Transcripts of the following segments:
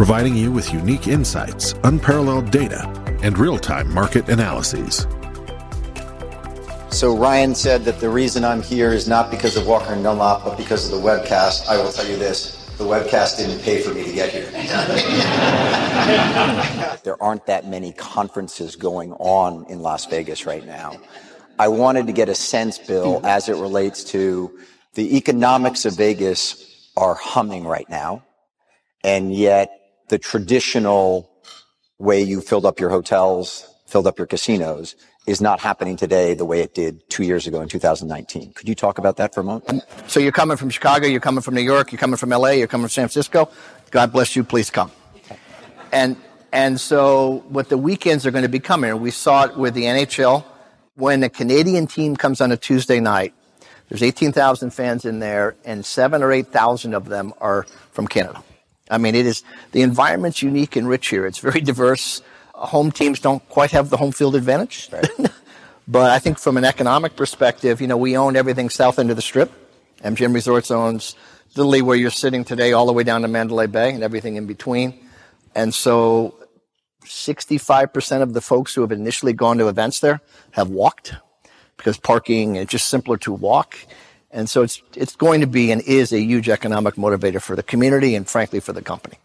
providing you with unique insights, unparalleled data, and real time market analyses. So Ryan said that the reason I'm here is not because of Walker and Dunlop, but because of the webcast. I will tell you this the webcast didn't pay for me to get here. there aren't that many conferences going on in Las Vegas right now. I wanted to get a sense, Bill, as it relates to the economics of Vegas are humming right now, and yet the traditional way you filled up your hotels, filled up your casinos, is not happening today the way it did two years ago in 2019. Could you talk about that for a moment? So you're coming from Chicago, you're coming from New York, you're coming from LA, you're coming from San Francisco. God bless you, please come. And and so what the weekends are going to be coming, we saw it with the NHL. When a Canadian team comes on a Tuesday night, there's 18,000 fans in there, and seven or 8,000 of them are from Canada. I mean, it is, the environment's unique and rich here. It's very diverse. Uh, home teams don't quite have the home field advantage. Right. but I think from an economic perspective, you know, we own everything south end of the strip. MGM Resorts owns literally where you're sitting today all the way down to Mandalay Bay and everything in between. And so 65% of the folks who have initially gone to events there have walked because parking is just simpler to walk. And so it's, it's going to be and is a huge economic motivator for the community and frankly for the company.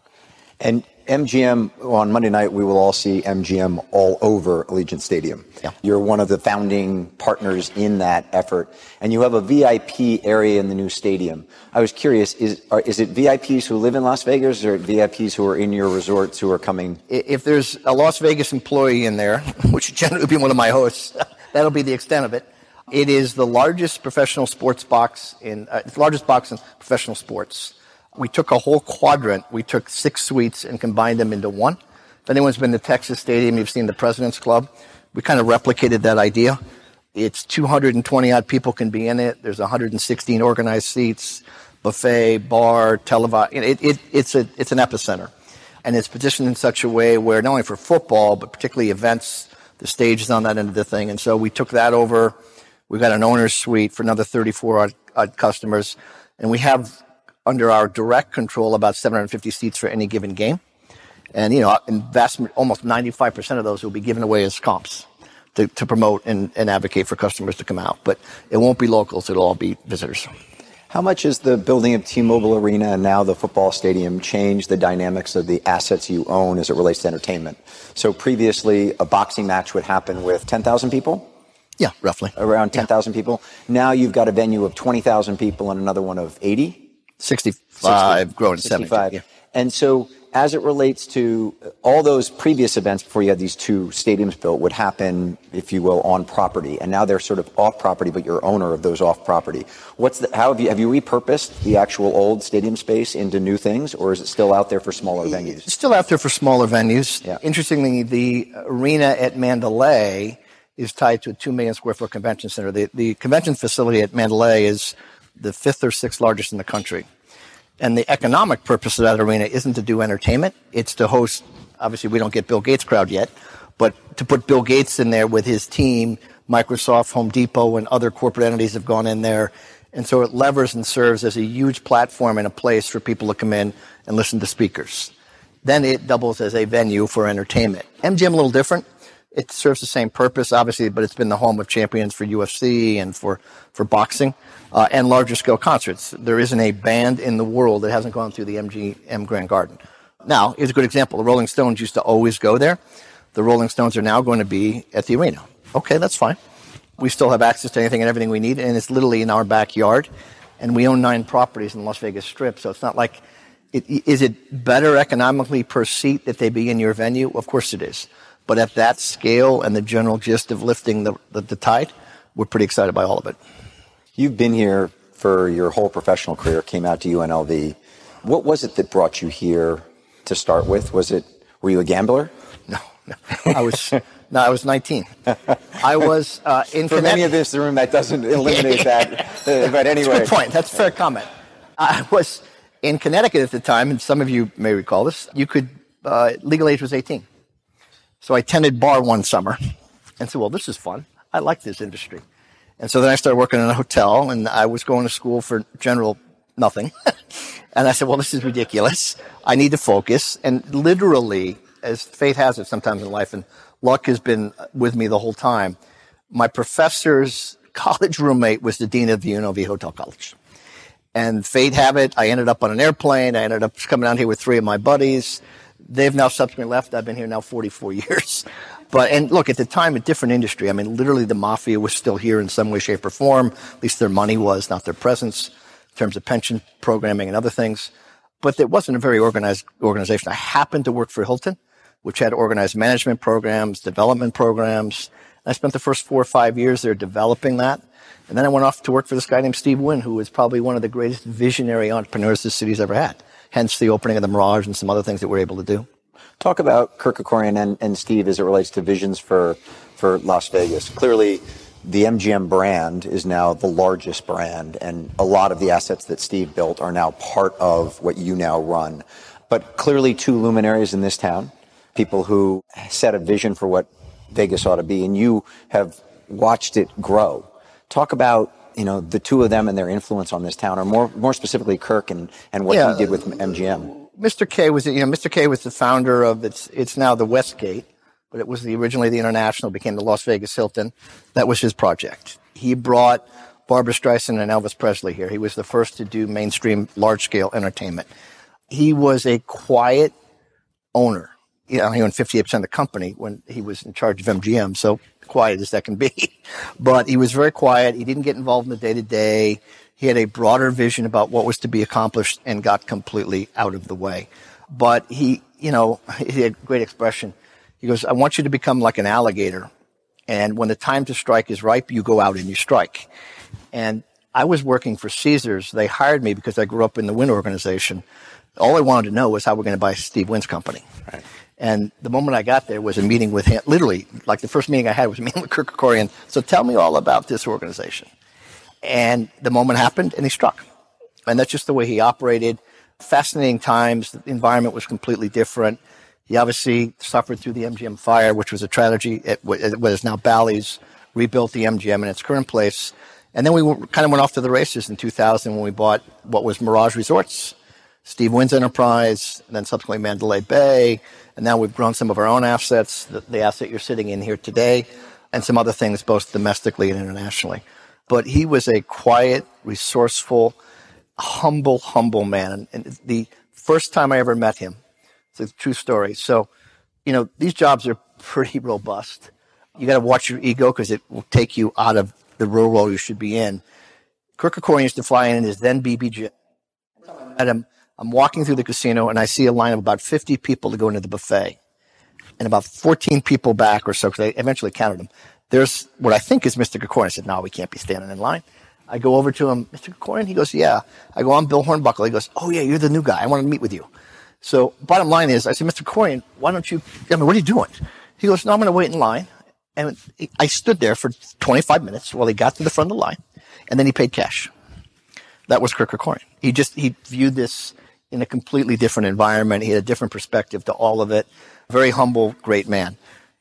And MGM, on Monday night, we will all see MGM all over Allegiant Stadium. Yeah. You're one of the founding partners in that effort. And you have a VIP area in the new stadium. I was curious, is, are, is it VIPs who live in Las Vegas or VIPs who are in your resorts who are coming? If there's a Las Vegas employee in there, which generally would be one of my hosts, that'll be the extent of it. It is the largest professional sports box in, uh, largest box in professional sports. We took a whole quadrant. We took six suites and combined them into one. If anyone's been to Texas Stadium, you've seen the President's Club. We kind of replicated that idea. It's 220 odd people can be in it. There's 116 organized seats, buffet, bar, televised. It, it, it's a, it's an epicenter. And it's positioned in such a way where not only for football, but particularly events, the stage is on that end of the thing. And so we took that over We've got an owner's suite for another 34 odd, odd customers. And we have under our direct control about 750 seats for any given game. And, you know, investment, almost 95% of those will be given away as comps to, to promote and, and advocate for customers to come out. But it won't be locals, it'll all be visitors. How much has the building of T-Mobile Arena and now the football stadium changed the dynamics of the assets you own as it relates to entertainment? So previously, a boxing match would happen with 10,000 people. Yeah, roughly. Around 10,000 yeah. people. Now you've got a venue of 20,000 people and another one of 80? 65, 60, growing to 65. Yeah. And so as it relates to uh, all those previous events before you had these two stadiums built would happen, if you will, on property. And now they're sort of off property, but you're owner of those off property. What's the, how have you, have you repurposed the actual old stadium space into new things or is it still out there for smaller venues? It's still out there for smaller venues. Yeah. Interestingly, the arena at Mandalay is tied to a 2 million square foot convention center. The, the convention facility at Mandalay is the fifth or sixth largest in the country. And the economic purpose of that arena isn't to do entertainment. It's to host, obviously we don't get Bill Gates crowd yet, but to put Bill Gates in there with his team, Microsoft, Home Depot, and other corporate entities have gone in there. And so it levers and serves as a huge platform and a place for people to come in and listen to speakers. Then it doubles as a venue for entertainment. MGM a little different. It serves the same purpose, obviously, but it's been the home of champions for UFC and for, for boxing uh, and larger scale concerts. There isn't a band in the world that hasn't gone through the MGM Grand Garden. Now, here's a good example. The Rolling Stones used to always go there. The Rolling Stones are now going to be at the arena. Okay, that's fine. We still have access to anything and everything we need, and it's literally in our backyard. And we own nine properties in the Las Vegas Strip, so it's not like, it, is it better economically per seat that they be in your venue? Of course it is. But at that scale and the general gist of lifting the, the, the tide, we're pretty excited by all of it. You've been here for your whole professional career, came out to UNLV. What was it that brought you here to start with? Was it, were you a gambler? No. no. I was no, I was 19. I was uh, in. For many of this room, that doesn't eliminate that. Uh, but anyway, That's a good point. That's a fair comment. I was in Connecticut at the time, and some of you may recall this. You could uh, legal age was 18. So I attended bar one summer, and said, "Well, this is fun. I like this industry." And so then I started working in a hotel, and I was going to school for general nothing. and I said, "Well, this is ridiculous. I need to focus." And literally, as fate has it, sometimes in life, and luck has been with me the whole time. My professor's college roommate was the dean of the UNLV Hotel College. And fate have it, I ended up on an airplane. I ended up coming down here with three of my buddies. They've now subsequently left. I've been here now 44 years. But, and look, at the time, a different industry. I mean, literally the mafia was still here in some way, shape, or form. At least their money was, not their presence, in terms of pension programming and other things. But it wasn't a very organized organization. I happened to work for Hilton, which had organized management programs, development programs. I spent the first four or five years there developing that. And then I went off to work for this guy named Steve Wynn, who was probably one of the greatest visionary entrepreneurs this city's ever had. Hence the opening of the Mirage and some other things that we're able to do. Talk about Kirk Kerkorian and, and Steve as it relates to visions for, for Las Vegas. Clearly, the MGM brand is now the largest brand, and a lot of the assets that Steve built are now part of what you now run. But clearly, two luminaries in this town, people who set a vision for what Vegas ought to be, and you have watched it grow. Talk about you know the two of them and their influence on this town, or more more specifically Kirk and, and what yeah, he did with MGM. Mr. K was you know Mr. K was the founder of it's it's now the Westgate, but it was the, originally the International, became the Las Vegas Hilton. That was his project. He brought Barbra Streisand and Elvis Presley here. He was the first to do mainstream large scale entertainment. He was a quiet owner. You know, he owned 58% of the company when he was in charge of MGM. So quiet as that can be. but he was very quiet. He didn't get involved in the day to day. He had a broader vision about what was to be accomplished and got completely out of the way. But he, you know, he had great expression. He goes, I want you to become like an alligator. And when the time to strike is ripe, you go out and you strike. And I was working for Caesars. They hired me because I grew up in the Wynn organization. All I wanted to know was how we're going to buy Steve Wynn's company. Right. And the moment I got there was a meeting with him. Literally, like the first meeting I had was a meeting with Kirk Kerkorian. So tell me all about this organization. And the moment happened and he struck. And that's just the way he operated. Fascinating times. The environment was completely different. He obviously suffered through the MGM fire, which was a tragedy. It, it was now Bally's rebuilt the MGM in its current place. And then we kind of went off to the races in 2000 when we bought what was Mirage Resorts, Steve Wynn's enterprise, and then subsequently Mandalay Bay, and now we've grown some of our own assets, the, the asset you're sitting in here today, and some other things both domestically and internationally. But he was a quiet, resourceful, humble, humble man. And the first time I ever met him, it's a true story. So, you know, these jobs are pretty robust. You got to watch your ego because it will take you out of the real role you should be in. Kirk Kerkorian used to fly in his then BBJ. I met him I'm walking through the casino and I see a line of about 50 people to go into the buffet and about 14 people back or so because I eventually counted them. There's what I think is Mr. Kerkorian. I said, no, we can't be standing in line. I go over to him, Mr. Kerkorian? He goes, yeah. I go, I'm Bill Hornbuckle. He goes, oh yeah, you're the new guy. I want to meet with you. So bottom line is, I said, Mr. Kerkorian, why don't you, I mean, what are you doing? He goes, no, I'm going to wait in line. And I stood there for 25 minutes while he got to the front of the line and then he paid cash. That was Kirk Kerkorian. He just, he viewed this in a completely different environment. He had a different perspective to all of it. Very humble, great man.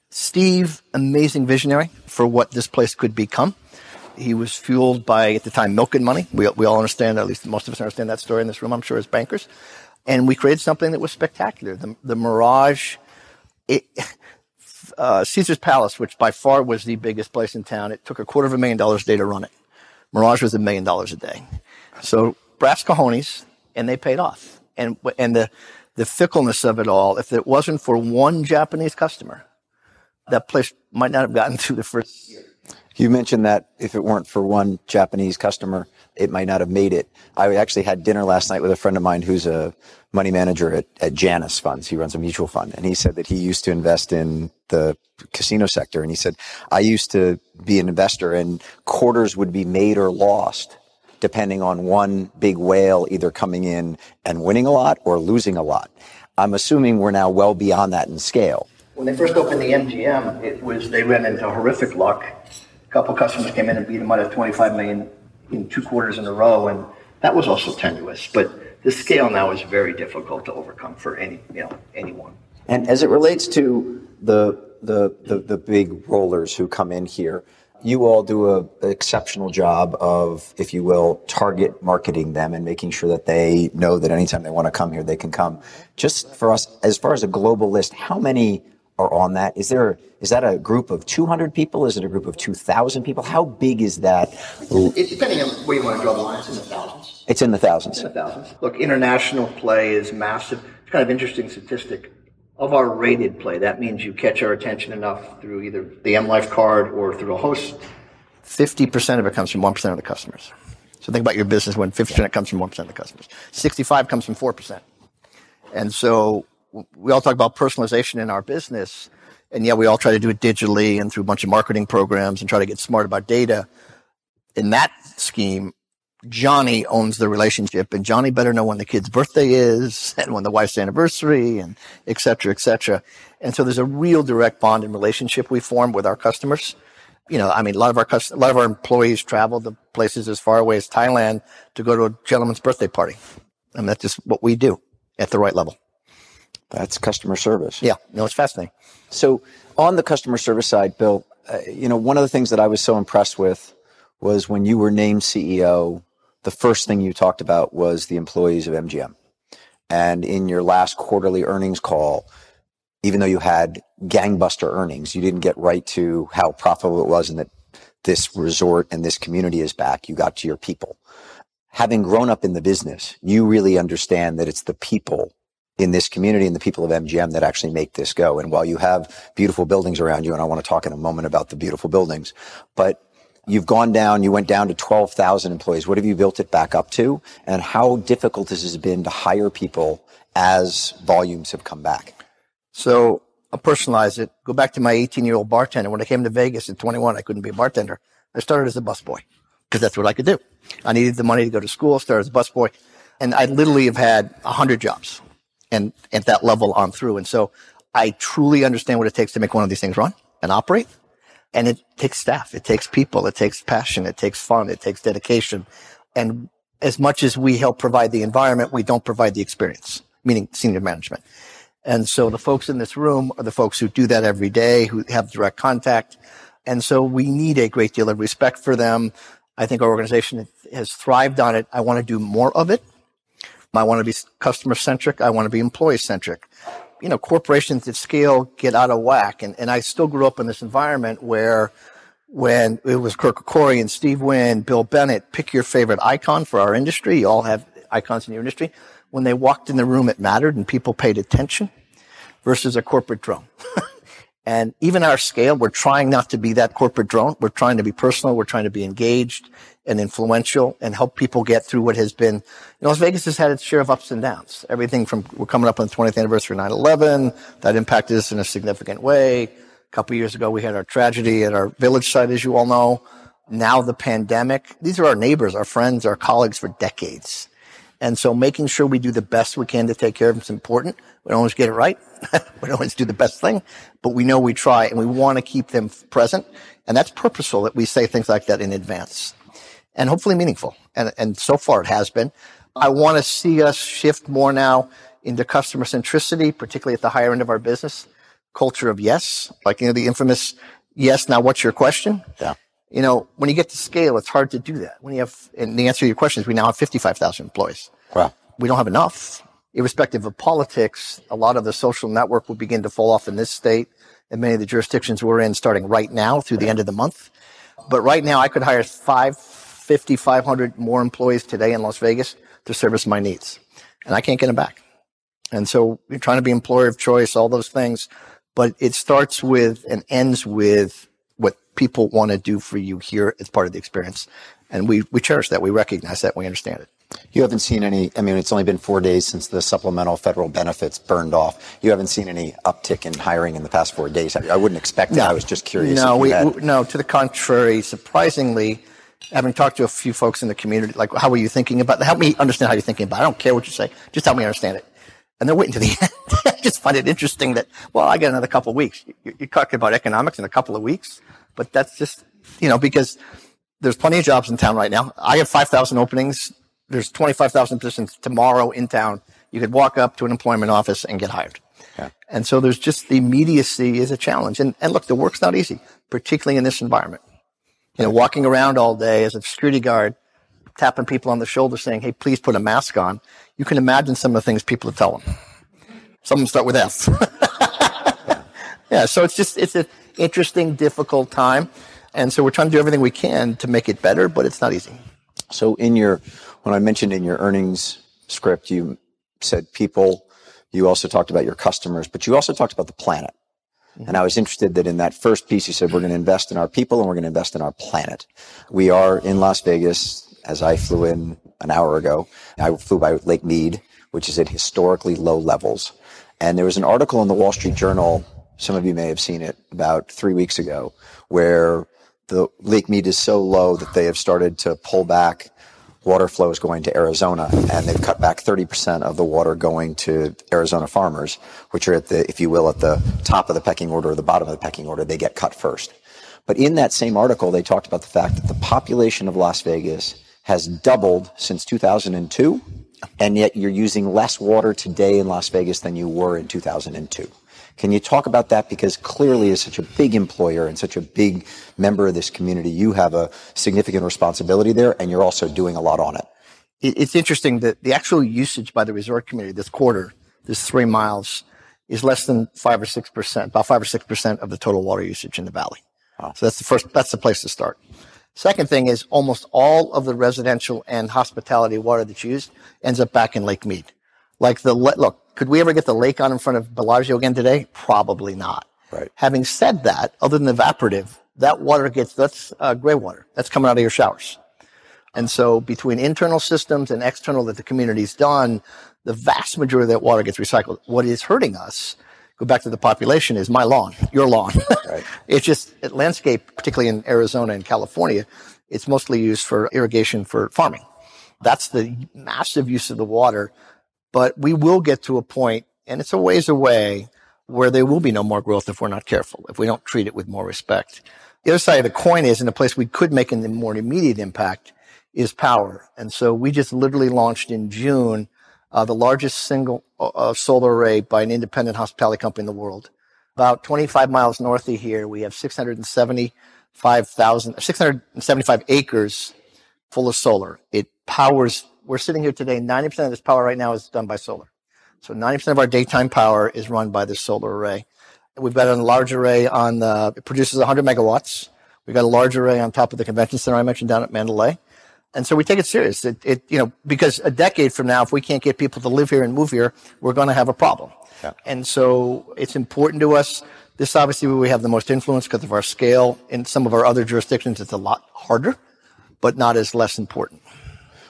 Steve, amazing visionary for what this place could become. He was fueled by, at the time, milk and money. We, we all understand, at least most of us understand that story in this room, I'm sure, as bankers. And we created something that was spectacular. The, the Mirage, it, uh, Caesar's Palace, which by far was the biggest place in town, it took a quarter of a million dollars a day to run it. Mirage was a million dollars a day. So brass cojones, and they paid off. And, and the, the fickleness of it all, if it wasn't for one Japanese customer, that place might not have gotten through the first year. You mentioned that if it weren't for one Japanese customer, it might not have made it. I actually had dinner last night with a friend of mine who's a money manager at, at Janus Funds. He runs a mutual fund and he said that he used to invest in the casino sector. And he said, I used to be an investor and quarters would be made or lost depending on one big whale either coming in and winning a lot or losing a lot. I'm assuming we're now well beyond that in scale. When they first opened the MGM, it was they ran into horrific luck. A couple customers came in and beat them out of 25 million in two quarters in a row, and that was also tenuous. But the scale now is very difficult to overcome for any you know anyone. And as it relates to the the the, the big rollers who come in here, you all do an exceptional job of, if you will, target marketing them and making sure that they know that anytime they want to come here, they can come. Just for us, as far as a global list, how many are on that? Is there is that a group of 200 people? Is it a group of 2,000 people? How big is that? It, depending on where you want to draw the line, it's in the thousands. It's in the thousands. It's in the thousands. Look, international play is massive. It's kind of interesting statistic. Of our rated play, that means you catch our attention enough through either the M Life card or through a host. 50% of it comes from 1% of the customers. So think about your business when 50% comes from 1% of the customers. 65 comes from 4%. And so we all talk about personalization in our business, and yeah, we all try to do it digitally and through a bunch of marketing programs and try to get smart about data. In that scheme, Johnny owns the relationship, and Johnny better know when the kid's birthday is and when the wife's anniversary, and et cetera, et cetera. And so there's a real direct bond and relationship we form with our customers. You know, I mean, a lot of our cust- a lot of our employees travel to places as far away as Thailand to go to a gentleman's birthday party, and that's just what we do at the right level. That's customer service. Yeah, no, it's fascinating. So on the customer service side, Bill, uh, you know, one of the things that I was so impressed with was when you were named CEO, the first thing you talked about was the employees of MGM. And in your last quarterly earnings call, even though you had gangbuster earnings, you didn't get right to how profitable it was and that this resort and this community is back. You got to your people. Having grown up in the business, you really understand that it's the people in this community and the people of MGM that actually make this go. And while you have beautiful buildings around you, and I want to talk in a moment about the beautiful buildings, but you've gone down, you went down to 12,000 employees. What have you built it back up to? And how difficult has been to hire people as volumes have come back? So I'll personalize it. Go back to my 18 year old bartender. When I came to Vegas at 21, I couldn't be a bartender. I started as a busboy because that's what I could do. I needed the money to go to school, started as a busboy. And I literally have had 100 jobs and at that level on through. And so I truly understand what it takes to make one of these things run and operate. And it takes staff. It takes people. It takes passion. It takes fun. It takes dedication. And as much as we help provide the environment, we don't provide the experience, meaning senior management. And so the folks in this room are the folks who do that every day, who have direct contact. And so we need a great deal of respect for them. I think our organization has thrived on it. I want to do more of it. I want to be customer centric. I want to be employee centric. You know, corporations at scale get out of whack. And, and I still grew up in this environment where when it was Kirk Kerkorian and Steve Wynn, Bill Bennett, pick your favorite icon for our industry. You all have icons in your industry. When they walked in the room, it mattered and people paid attention versus a corporate drone. And even our scale, we're trying not to be that corporate drone. We're trying to be personal. We're trying to be engaged and influential and help people get through what has been, you know, Las Vegas has had its share of ups and downs. Everything from, we're coming up on the 20th anniversary of 9-11. That impacted us in a significant way. A couple years ago, we had our tragedy at our village site, as you all know. Now the pandemic. These are our neighbors, our friends, our colleagues for decades. And so making sure we do the best we can to take care of them is important. We don't always get it right. we don't always do the best thing, but we know we try and we want to keep them present. And that's purposeful that we say things like that in advance and hopefully meaningful. And, and so far it has been. I want to see us shift more now into customer centricity, particularly at the higher end of our business. Culture of yes, like, you know, the infamous yes. Now what's your question? Yeah. You know, when you get to scale, it's hard to do that. When you have, and the answer to your question is we now have 55,000 employees. Wow. We don't have enough. Irrespective of politics, a lot of the social network will begin to fall off in this state and many of the jurisdictions we're in starting right now through the end of the month. But right now I could hire five 5,500 more employees today in Las Vegas to service my needs. And I can't get them back. And so you're trying to be employer of choice, all those things. But it starts with and ends with people want to do for you here as part of the experience. And we, we cherish that. We recognize that. We understand it. You haven't seen any, I mean, it's only been four days since the supplemental federal benefits burned off. You haven't seen any uptick in hiring in the past four days. I, I wouldn't expect that. No, I was just curious. No, we, no, to the contrary, surprisingly, having talked to a few folks in the community, like, how are you thinking about that? Help me understand how you're thinking about it. I don't care what you say. Just help me understand it. and they're waiting to the end. I just find it interesting that, well, I got another couple of weeks. You're talking about economics in a couple of weeks, but that's just, you know, because there's plenty of jobs in town right now. I have 5,000 openings. There's 25,000 positions tomorrow in town. You could walk up to an employment office and get hired. Yeah. And so there's just the immediacy is a challenge. And, and look, the work's not easy, particularly in this environment. You know, walking around all day as a security guard, tapping people on the shoulder saying, Hey, please put a mask on. You can imagine some of the things people tell them. Some of them start with F. yeah. So it's just, it's an interesting, difficult time. And so we're trying to do everything we can to make it better, but it's not easy. So in your, when I mentioned in your earnings script, you said people, you also talked about your customers, but you also talked about the planet. Mm-hmm. And I was interested that in that first piece, you said we're going to invest in our people and we're going to invest in our planet. We are in Las Vegas as I flew in an hour ago. I flew by Lake Mead, which is at historically low levels. And there was an article in the Wall Street Journal, some of you may have seen it, about three weeks ago, where the Lake Mead is so low that they have started to pull back water flows going to Arizona, and they've cut back 30% of the water going to Arizona farmers, which are at the, if you will, at the top of the pecking order or the bottom of the pecking order. They get cut first. But in that same article, they talked about the fact that the population of Las Vegas has doubled since 2002, and yet you're using less water today in Las Vegas than you were in 2002. Can you talk about that? Because clearly, as such a big employer and such a big member of this community, you have a significant responsibility there, and you're also doing a lot on it. It's interesting that the actual usage by the resort community this quarter, this three miles, is less than five or six percent, about five or six percent of the total water usage in the valley. Wow. So that's the first, that's the place to start. Second thing is almost all of the residential and hospitality water that's used ends up back in Lake Mead. Like the, look, could we ever get the lake on in front of Bellagio again today? Probably not. Right. Having said that, other than evaporative, that water gets, that's uh, gray water. That's coming out of your showers. And so between internal systems and external that the community's done, the vast majority of that water gets recycled. What is hurting us, go back to the population, is my lawn, your lawn. Right. it's just landscape, particularly in Arizona and California, it's mostly used for irrigation for farming. That's the massive use of the water but we will get to a point, and it's a ways away, where there will be no more growth if we're not careful, if we don't treat it with more respect. The other side of the coin is, in a place we could make a more immediate impact, is power. And so we just literally launched in June uh, the largest single uh, uh solar array by an independent hospitality company in the world. About 25 miles north of here, we have 675,000, 675 acres full of solar. It powers we're sitting here today, 90% of this power right now is done by solar. So 90% of our daytime power is run by this solar array. We've got a large array on the, it produces 100 megawatts. We've got a large array on top of the convention center I mentioned down at Mandalay. And so we take it serious. It, it, you know, because a decade from now, if we can't get people to live here and move here, we're going to have a problem. Yeah. And so it's important to us. This obviously we have the most influence because of our scale. In some of our other jurisdictions, it's a lot harder, but not as less important.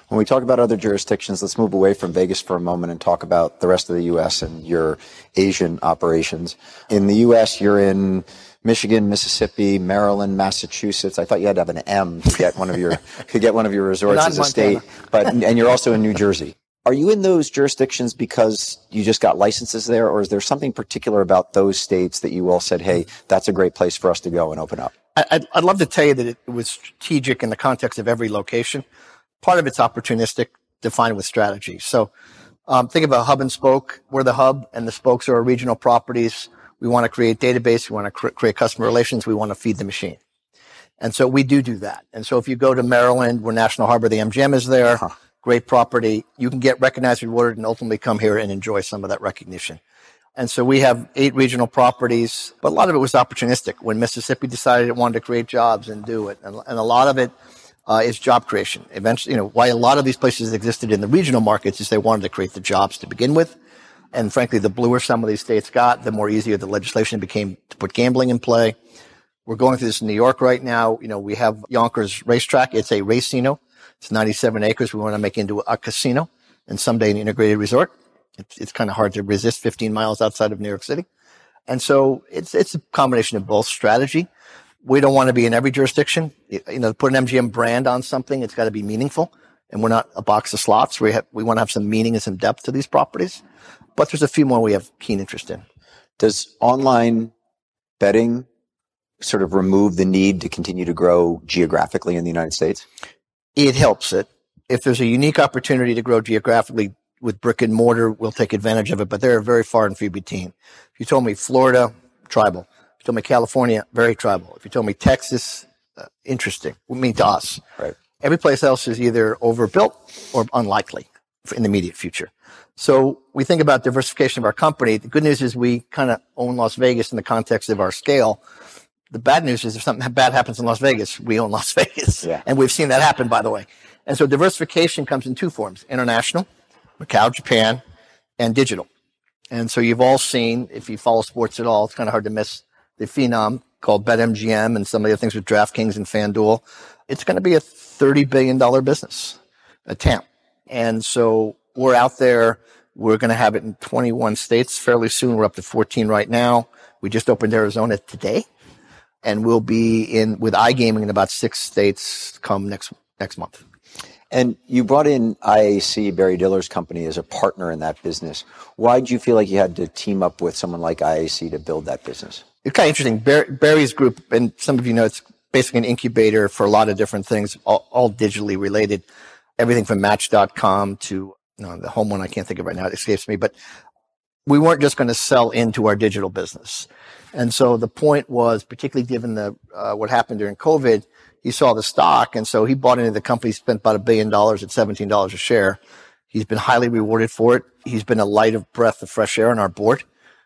When we talk about other jurisdictions, let's move away from Vegas for a moment and talk about the rest of the U.S. and your Asian operations. In the U.S., you're in Michigan, Mississippi, Maryland, Massachusetts. I thought you had to have an M to get one of your to get one of your resorts as a state, but and you're also in New Jersey. Are you in those jurisdictions because you just got licenses there, or is there something particular about those states that you all said, "Hey, that's a great place for us to go and open up"? I'd, I'd love to tell you that it was strategic in the context of every location part of it's opportunistic, defined with strategy. So um, think about hub and spoke. We're the hub, and the spokes are our regional properties. We want to create database. We want to cr- create customer relations. We want to feed the machine. And so we do do that. And so if you go to Maryland, where National Harbor, the MGM is there, huh. great property. You can get recognized, rewarded, and ultimately come here and enjoy some of that recognition. And so we have eight regional properties, but a lot of it was opportunistic when Mississippi decided it wanted to create jobs and do it. And, and a lot of it uh, is job creation. Eventually, you know, why a lot of these places existed in the regional markets is they wanted to create the jobs to begin with. And frankly, the bluer some of these states got, the more easier the legislation became to put gambling in play. We're going through this in New York right now. You know, we have Yonkers racetrack. It's a racino. It's 97 acres. We want to make into a casino and someday an integrated resort. It's, it's kind of hard to resist 15 miles outside of New York City. And so it's, it's a combination of both strategy we don't want to be in every jurisdiction. You know, put an MGM brand on something, it's got to be meaningful. And we're not a box of slots. We have, we want to have some meaning and some depth to these properties. but there's a few more we have keen interest in. Does online betting sort of remove the need to continue to grow geographically in the United States? It helps it. If there's a unique opportunity to grow geographically with brick and mortar, we'll take advantage of it, but they're very far and few between. If you told me Florida, tribal. You told me California, very tribal. If you told me Texas, uh, interesting. I mean, to us. Right. Every place else is either overbuilt or unlikely in the immediate future. So we think about diversification of our company. The good news is we kind of own Las Vegas in the context of our scale. The bad news is if something bad happens in Las Vegas, we own Las Vegas. Yeah. And we've seen that happen, by the way. And so diversification comes in two forms, international, Macau, Japan, and digital. And so you've all seen, if you follow sports at all, it's kind of hard to miss the phenom called BetMGM and some of the other things with DraftKings and FanDuel. It's going to be a $30 billion business, a TAM. And so we're out there. We're going to have it in 21 states fairly soon. We're up to 14 right now. We just opened Arizona today and we'll be in with iGaming in about six states come next, next month. And you brought in IAC, Barry Diller's company, as a partner in that business. Why did you feel like you had to team up with someone like IAC to build that business? It's kind of interesting. Barry's group, and some of you know, it's basically an incubator for a lot of different things, all, all digitally related. Everything from Match.com to no, the home one I can't think of right now. It escapes me, but we weren't just going to sell into our digital business. And so the point was, particularly given the uh, what happened during COVID, he saw the stock, and so he bought into the company. Spent about a billion dollars at seventeen dollars a share. He's been highly rewarded for it. He's been a light of breath of fresh air on our board.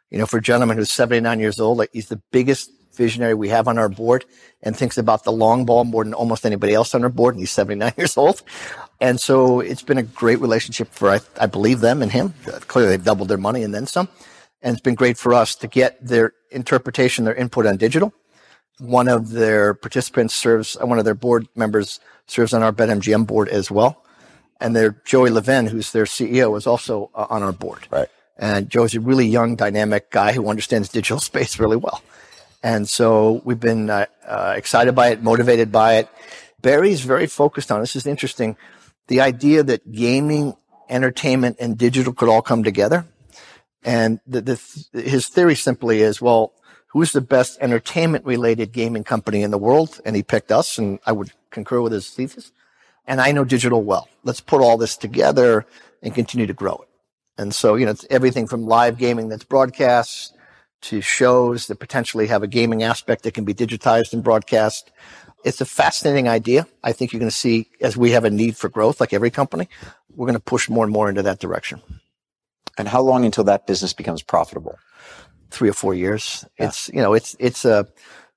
You know, for a gentleman who's 79 years old, like he's the biggest visionary we have on our board and thinks about the long ball more than almost anybody else on our board. And he's 79 years old. And so it's been a great relationship for, I, I believe them and him. Clearly they've doubled their money and then some. And it's been great for us to get their interpretation, their input on digital. One of their participants serves, uh, one of their board members serves on our BetMGM board as well. And their Joey Levin, who's their CEO, is also uh, on our board. Right. And Joe's a really young, dynamic guy who understands digital space really well. And so we've been uh, uh, excited by it, motivated by it. Barry's very focused on this is interesting. The idea that gaming, entertainment, and digital could all come together. And the, the, his theory simply is, well, who's the best entertainment related gaming company in the world? And he picked us, and I would concur with his thesis. And I know digital well. Let's put all this together and continue to grow it. And so, you know, it's everything from live gaming that's broadcast to shows that potentially have a gaming aspect that can be digitized and broadcast. It's a fascinating idea. I think you're going to see as we have a need for growth, like every company, we're going to push more and more into that direction. And how long until that business becomes profitable? Three or four years. Yeah. It's, you know, it's, it's a,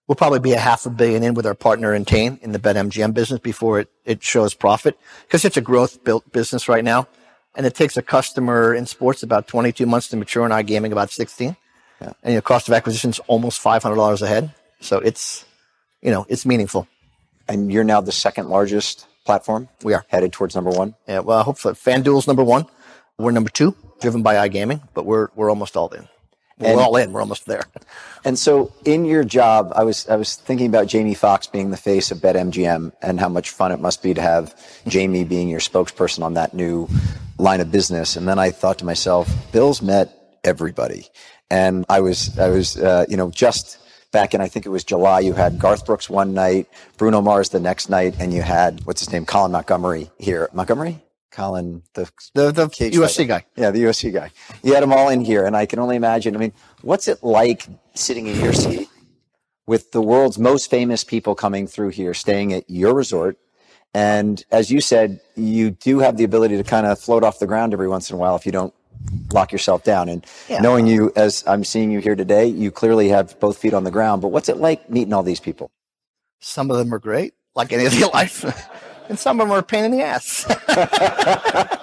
we'll probably be a half a billion in with our partner Entain in the BetMGM business before it, it shows profit because it's a growth built business right now. And it takes a customer in sports about 22 months to mature in iGaming about 16. Yeah. And your cost of acquisition is almost $500 a head. So it's, you know, it's meaningful. And you're now the second largest platform? We are. Headed towards number one? Yeah, well, hopefully. FanDuel's number one. We're number two, driven by iGaming, but we're, we're almost all in. We're all in. We're almost there. And so, in your job, I was I was thinking about Jamie Foxx being the face of BetMGM and how much fun it must be to have Jamie being your spokesperson on that new line of business. And then I thought to myself, Bill's met everybody. And I was, I was, uh, you know, just back in, I think it was July, you had Garth Brooks one night, Bruno Mars the next night, and you had, what's his name, Colin Montgomery here. Montgomerie? Colin, the, the, the USC guy. Yeah, the USC guy. You had them all in here, and I can only imagine, I mean, what's it like sitting in your seat with the world's most famous people coming through here, staying at your resort? And as you said, you do have the ability to kind of float off the ground every once in a while if you don't lock yourself down. And yeah. knowing you as I'm seeing you here today, you clearly have both feet on the ground. But what's it like meeting all these people? Some of them are great, like any other life, and some of them are a pain in the ass.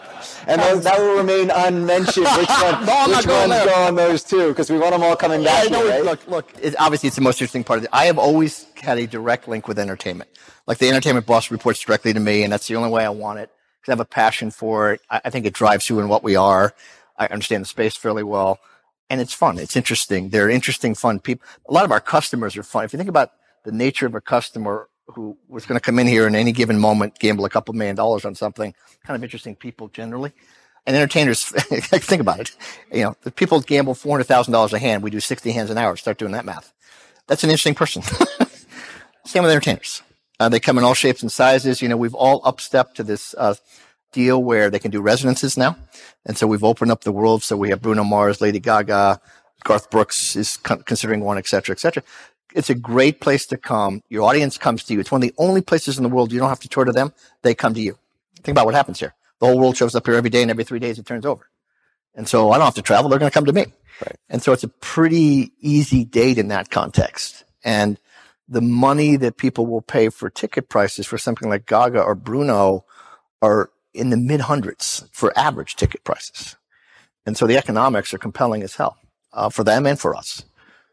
and those, that will remain unmentioned. Which, one, no, which ones go on those two? Because we want them all coming back. Yeah, here, right? Look, look. It, obviously, it's the most interesting part of it. I have always had a direct link with entertainment. Like the entertainment boss reports directly to me, and that's the only way I want it. Because I have a passion for it. I, I think it drives who and what we are. I understand the space fairly well. And it's fun. It's interesting. They're interesting, fun people. A lot of our customers are fun. If you think about the nature of a customer who was going to come in here in any given moment, gamble a couple million dollars on something, kind of interesting people generally. And entertainers, think about it. You know, the people gamble $400,000 a hand. We do 60 hands an hour. Start doing that math. That's an interesting person. Same with entertainers. Uh, they come in all shapes and sizes. You know, we've all upstepped to this uh, deal where they can do residences now. And so we've opened up the world. So we have Bruno Mars, Lady Gaga, Garth Brooks is con- considering one, et cetera, et cetera. It's a great place to come. Your audience comes to you. It's one of the only places in the world you don't have to tour to them. They come to you. Think about what happens here. The whole world shows up here every day and every three days it turns over. And so I don't have to travel. They're going to come to me. Right. And so it's a pretty easy date in that context. And the money that people will pay for ticket prices for something like Gaga or Bruno are in the mid hundreds for average ticket prices. And so the economics are compelling as hell uh, for them and for us.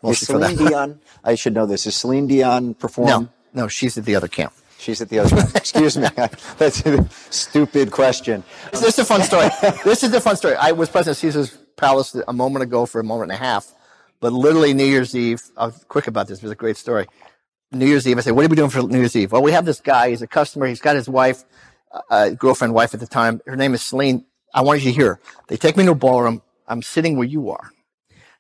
Is Celine Dion, I should know this, is Celine Dion perform? No, no, she's at the other camp. She's at the other camp. Excuse me. That's a stupid question. This is a fun story. this is a fun story. I was present at Caesar's Palace a moment ago for a moment and a half, but literally New Year's Eve, I was quick about this, it was a great story. New Year's Eve, I said, what are we doing for New Year's Eve? Well, we have this guy, he's a customer, he's got his wife, uh, girlfriend, wife at the time. Her name is Celine. I want you to hear. They take me to a ballroom. I'm sitting where you are.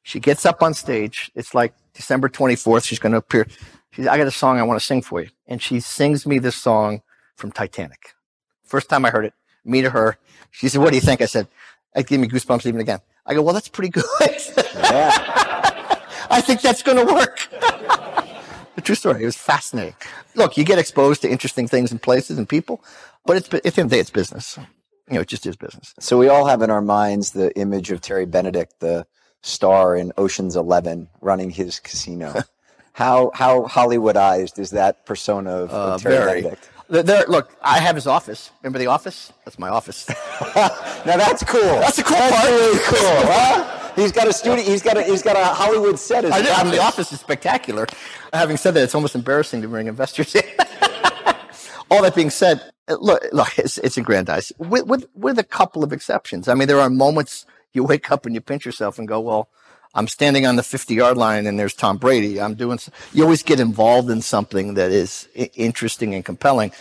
She gets up on stage. It's like December 24th. She's going to appear. She's, I got a song I want to sing for you. And she sings me this song from Titanic. First time I heard it, me to her. She said, what do you think? I said, it gave me goosebumps even again. I go, well, that's pretty good. Yeah. I think that's going to work. the true story. It was fascinating. Look, you get exposed to interesting things and places and people, but it's, at the end of the day, it's business. You know, it just is business. So we all have in our minds the image of Terry Benedict, the star in Ocean's Eleven running his casino. how how Hollywoodized is that persona of, uh, of Terry very. Benedict? There, look, I have his office. Remember the office? That's my office. now that's cool. That's a cool that's part. really cool, huh? He's got a studio. He's got a he's got a Hollywood set. I, I mean, the office is spectacular. Having said that, it's almost embarrassing to bring investors in. All that being said, look, look, it's, it's aggrandized with, with with a couple of exceptions. I mean, there are moments you wake up and you pinch yourself and go, well, I'm standing on the 50 yard line and there's Tom Brady. I'm doing, you always get involved in something that is interesting and compelling.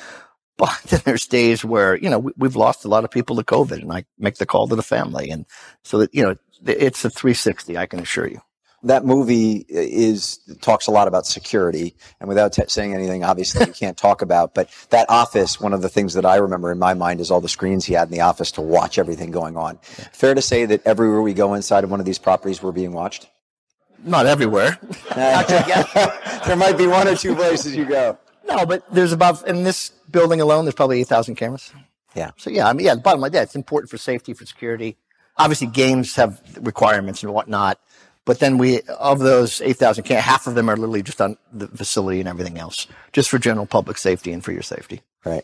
But then there's days where, you know, we, have lost a lot of people to COVID and I make the call to the family. And so that, you know, it's a 360, I can assure you that movie is talks a lot about security. And without t- saying anything obviously you can't talk about but that office one of the things that i remember in my mind is all the screens he had in the office to watch everything going on. Yeah. fair to say that everywhere we go inside of one of these properties we're being watched? Not everywhere. There might be one or two places you go. No but there's about in this building alone there's probably 8000 cameras. Yeah. So yeah i mean yeah the bottom line yeah it's important for safety for security. Obviously games have requirements and whatnot but then we, of those 8,000, half of them are literally just on the facility and everything else, just for general public safety and for your safety. Right.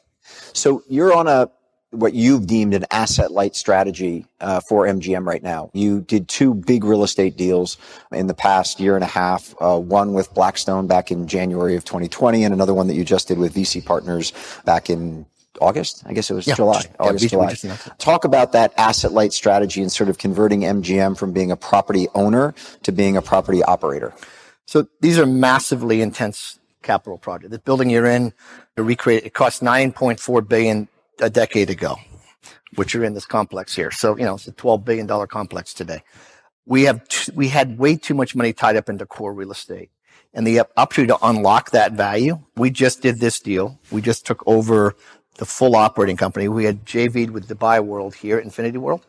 So you're on a, what you've deemed an asset light strategy uh, for MGM right now. You did two big real estate deals in the past year and a half. Uh, one with Blackstone back in January of 2020, and another one that you just did with VICI Partners back in August. I guess it was yeah, July. Just, August, yeah, July. Talk about that asset light strategy and sort of converting MGM from being a property owner to being a property operator. So these are massively intense capital projects. The building you're in to recreate it cost 9.4 billion a decade ago, which you're in this complex here. So you know it's a 12 billion dollar complex today. We have t- we had way too much money tied up into core real estate and the opportunity to unlock that value. We just did this deal. We just took over the full operating company. We had JV'd with Dubai World here, Infinity World.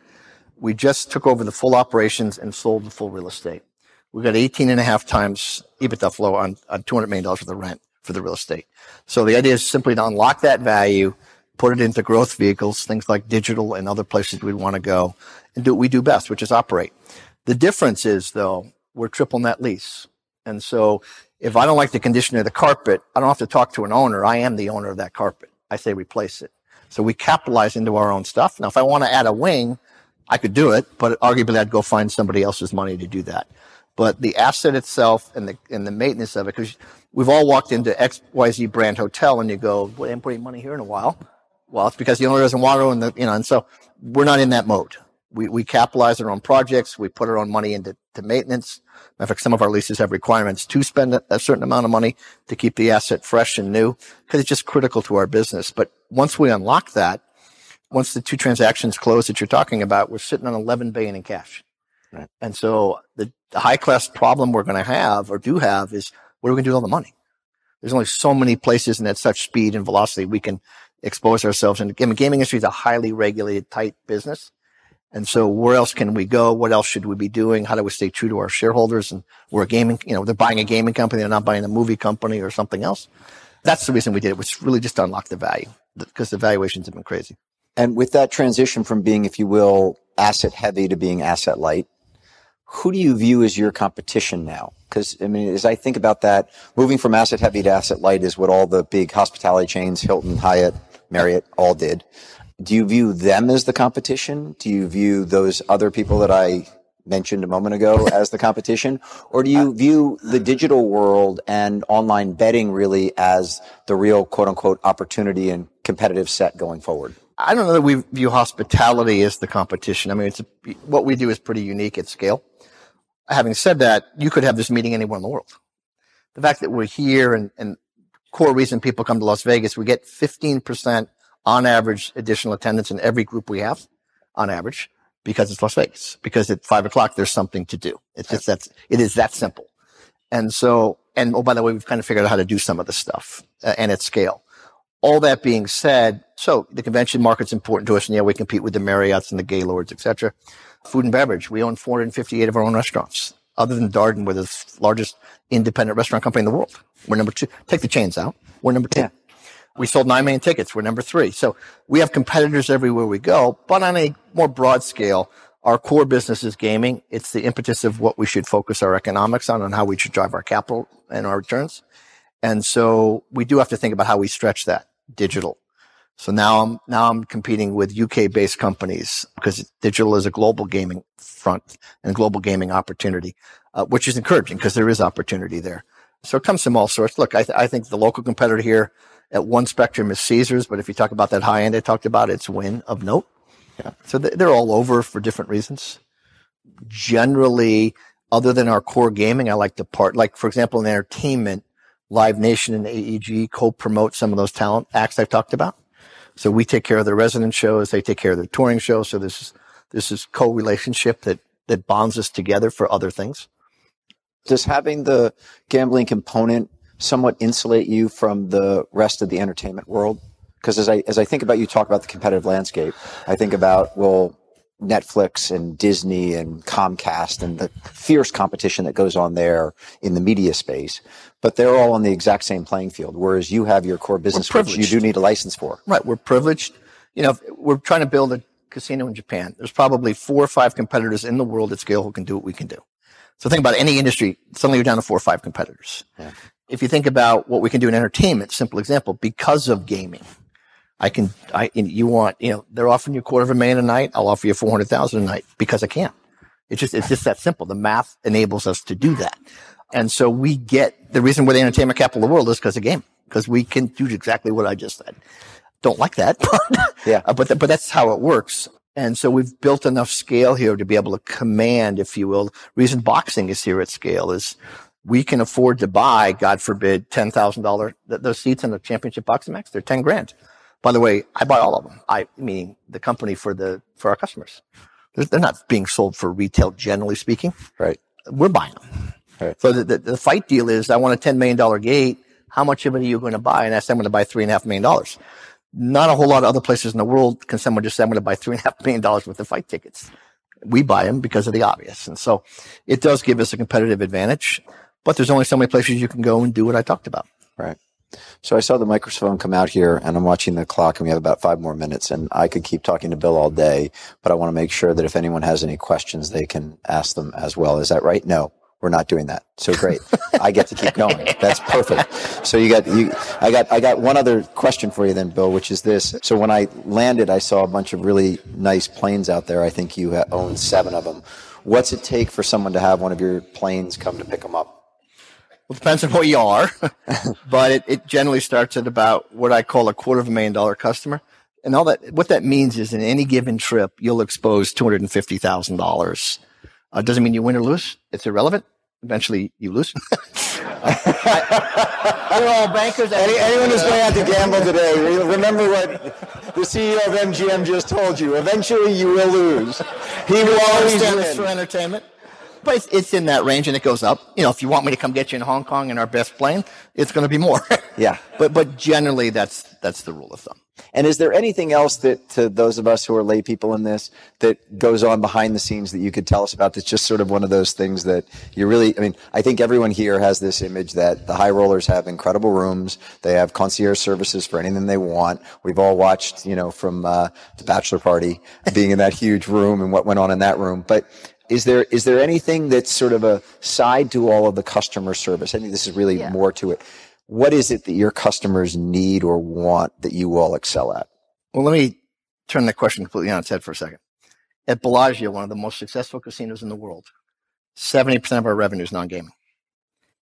We just took over the full operations and sold the full real estate. We got 18 and a half times EBITDA flow on, on $200 million worth of rent for the real estate. So the idea is simply to unlock that value, put it into growth vehicles, things like digital and other places we'd want to go and do what we do best, which is operate. The difference is though, we're triple net lease. And so if I don't like the condition of the carpet, I don't have to talk to an owner. I am the owner of that carpet. I say replace it. So we capitalize into our own stuff. Now, if I want to add a wing, I could do it, but arguably I'd go find somebody else's money to do that. But the asset itself and the and the maintenance of it, because we've all walked into XYZ brand hotel and you go, well, I haven't money here in a while. Well, it's because the owner doesn't want to, and the, you know, and so we're not in that mode. We we capitalize our own projects. We put our own money into to maintenance. In fact, some of our leases have requirements to spend a, certain amount of money to keep the asset fresh and new because it's just critical to our business. But once we unlock that, once the two transactions close that you're talking about, we're sitting on 11 billion in cash. Right. And so the, the high class problem we're going to have or do have is what are we going to do with all the money? There's only so many places and at such speed and velocity we can expose ourselves. And gaming, gaming industry is a highly regulated, tight business. And so where else can we go? What else should we be doing? How do we stay true to our shareholders? And we're a gaming, you know, they're buying a gaming company. They're not buying a movie company or something else. That's the reason we did it, was really just to unlock the value because the valuations have been crazy. And with that transition from being, if you will, asset heavy to being asset light, who do you view as your competition now? Because I mean, as I think about that, moving from asset heavy to asset light is what all the big hospitality chains, Hilton, Hyatt, Marriott, all did. Do you view them as the competition? Do you view those other people that I mentioned a moment ago as the competition? Or do you uh, view the digital world and online betting really as the real quote unquote opportunity and competitive set going forward? I don't know that we view hospitality as the competition. I mean, it's a, what we do is pretty unique at scale. Having said that, you could have this meeting anywhere in the world. The fact that we're here and, and core reason people come to Las Vegas, we get 15% on average additional attendance in every group we have on average because it's Las Vegas. Because at five o'clock, there's something to do. It's just that, it is that simple. And so, and oh, by the way, we've kind of figured out how to do some of the stuff uh, and at scale. All that being said, so the convention market's important to us, and yeah, we compete with the Marriotts and the Gaylords, etc. Food and beverage, we own 458 of our own restaurants. Other than Darden, we're the largest independent restaurant company in the world. We're number two. Take the chains out. We're number two. We sold 9 million tickets. We're number three. So we have competitors everywhere we go, but on a more broad scale, our core business is gaming. It's the impetus of what we should focus our economics on and how we should drive our capital and our returns. And so we do have to think about how we stretch that digital. So now I'm, now I'm competing with UK based companies because digital is a global gaming front and global gaming opportunity, uh, which is encouraging because there is opportunity there. So it comes from all sorts. Look, I, th- I think the local competitor here at one spectrum is Caesars, but if you talk about that high end I talked about, it's Wynn of note. Yeah. So they're all over for different reasons. Generally, other than our core gaming, I like to part, like for example, in entertainment, Live Nation and AEG co-promote some of those talent acts I've talked about. So we take care of their resident shows, they take care of their touring shows. So this is this is co-relationship that that bonds us together for other things. Does having the gambling component somewhat insulate you from the rest of the entertainment world? Because as I as I think about you talk about the competitive landscape, I think about well Netflix and Disney and Comcast and the fierce competition that goes on there in the media space. But they're all on the exact same playing field, whereas you have your core business, which you do need a license for. Right. We're privileged. You know, we're trying to build a casino in Japan. There's probably four or five competitors in the world at scale who can do what we can do. So think about any industry, suddenly you're down to four or five competitors. Yeah if you think about what we can do in entertainment, simple example, because of gaming, I can, I, you want, you know, they're offering you a quarter of a million a night. I'll offer you 400,000 a night because I can. It's just, it's just that simple. The math enables us to do that. And so we get the reason we're the entertainment capital of the world is because of game, because we can do exactly what I just said. Don't like that, but, yeah. Uh, but, th- but that's how it works. And so we've built enough scale here to be able to command, if you will. Reason boxing is here at scale is we can afford to buy, God forbid, $10,000, those seats in the championship boxing match, they're 10 grand. By the way, I buy all of them. I mean, the company for the, for our customers. They're, they're not being sold for retail, generally speaking. Right. We're buying them. Right. So the, the, the fight deal is I want a $10 million gate. How much of it are you going to buy? And I said, I'm going to buy three and a half million dollars. Not a whole lot of other places in the world can someone just say, I'm going to buy three and a half million dollars worth of fight tickets. We buy them because of the obvious. And so it does give us a competitive advantage. But there's only so many places you can go and do what I talked about. Right. So I saw the microphone come out here and I'm watching the clock and we have about five more minutes and I could keep talking to Bill all day, but I want to make sure that if anyone has any questions, they can ask them as well. Is that right? No, we're not doing that. So great. I get to keep going. That's perfect. So you got, you, I got, I got one other question for you then, Bill, which is this. So when I landed, I saw a bunch of really nice planes out there. I think you own seven of them. What's it take for someone to have one of your planes come to pick them up? Well, depends on who you are, but it, it generally starts at about what I call a quarter of a million dollar customer. And all that, what that means is in any given trip, you'll expose $250,000. Uh, doesn't mean you win or lose. It's irrelevant. Eventually you lose. I, we're all bankers. Any, anyone who's going out to gamble today, remember what the CEO of MGM just told you. Eventually, you will lose. He will always win. for entertainment. But it's, it's, in that range and it goes up. You know, if you want me to come get you in Hong Kong in our best plane, it's going to be more. yeah. But but generally, that's that's the rule of thumb. And is there anything else that, to those of us who are lay people in this, that goes on behind the scenes that you could tell us about that's just sort of one of those things that you really, I mean, I think everyone here has this image that the high rollers have incredible rooms. They have concierge services for anything they want. We've all watched, you know, from, uh, the bachelor party, being in that huge room and what went on in that room. But is there, is there anything that's sort of a side to all of the customer service? I think this is really yeah. more to it what is it that your customers need or want that you all excel at? Well, let me turn the question completely on its head for a second. At Bellagio, one of the most successful casinos in the world, 70% of our revenue is non-gaming.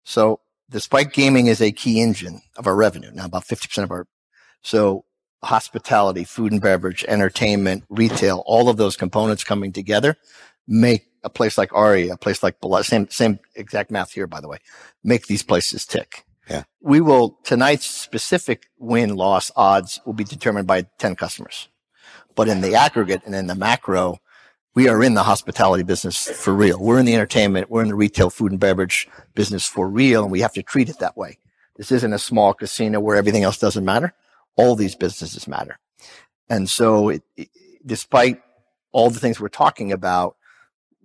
So despite gaming is a key engine of our revenue, now about 50% of our, so hospitality, food and beverage, entertainment, retail, all of those components coming together make a place like Aria, a place like Bellagio, same, same exact math here, by the way, make these places tick. Yeah. We will, tonight's specific win loss odds will be determined by 10 customers. But in the aggregate and in the macro, we are in the hospitality business for real. We're in the entertainment. We're in the retail food and beverage business for real. And we have to treat it that way. This isn't a small casino where everything else doesn't matter. All these businesses matter. And so it, it, despite all the things we're talking about,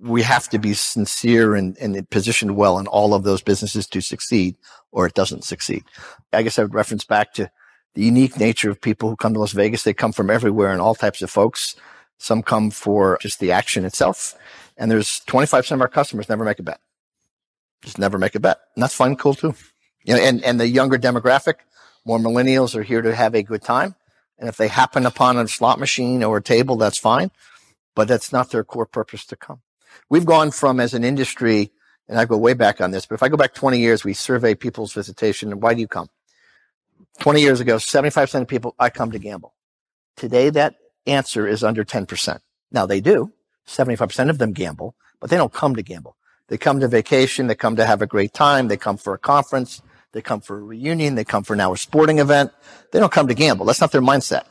we have to be sincere and, and positioned well in all of those businesses to succeed or it doesn't succeed. I guess I would reference back to the unique nature of people who come to Las Vegas. They come from everywhere and all types of folks. Some come for just the action itself. And there's 25% of our customers never make a bet. Just never make a bet. And that's fun, cool too. You know, and, and the younger demographic, more millennials are here to have a good time. And if they happen upon a slot machine or a table, that's fine. But that's not their core purpose to come. We've gone from as an industry, and I go way back on this, but if I go back 20 years, we survey people's visitation and why do you come? 20 years ago, 75% of people, I come to gamble. Today, that answer is under 10%. Now they do. 75% of them gamble, but they don't come to gamble. They come to vacation. They come to have a great time. They come for a conference. They come for a reunion. They come for now a sporting event. They don't come to gamble. That's not their mindset.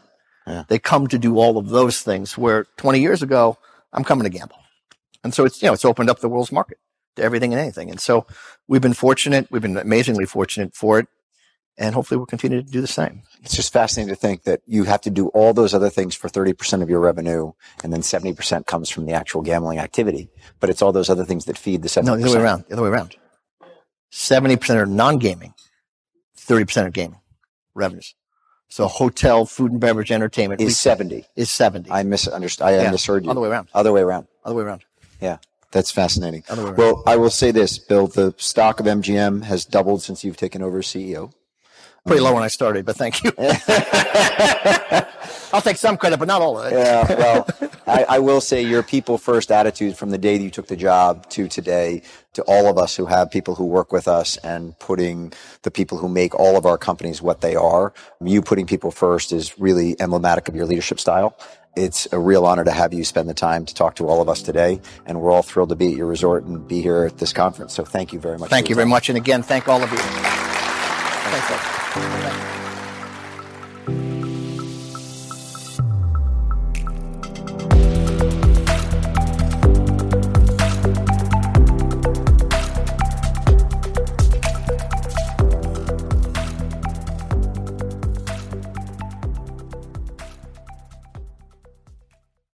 Yeah. They come to do all of those things where 20 years ago, I'm coming to gamble. And so it's, you know, it's opened up the world's market to everything and anything. And so we've been fortunate. We've been amazingly fortunate for it. And hopefully we'll continue to do the same. It's just fascinating to think that you have to do all those other things for 30% of your revenue and then 70% comes from the actual gambling activity. But it's all those other things that feed the 70%. No, the other way around. The other way around. 70% are non-gaming, 30% are gaming revenues. So hotel, food and beverage, entertainment is 70. Is 70. I misunderstood. I yeah. misheard you. Other way around. Other way around. Other way around. Yeah. That's fascinating. Well, I will say this, Bill, the stock of MGM has doubled since you've taken over as CEO. Pretty um, low when I started, but thank you. I'll take some credit, but not all of it. Yeah, well, I, I, will say your people first attitude from the day that you took the job to today, to all of us who have people who work with us and putting the people who make all of our companies what they are, you putting people first is really emblematic of your leadership style. It's a real honor to have you spend the time to talk to all of us today. And we're all thrilled to be at your resort and be here at this conference. So thank you very much. Thank you very much. And again, thank all of you. Thanks.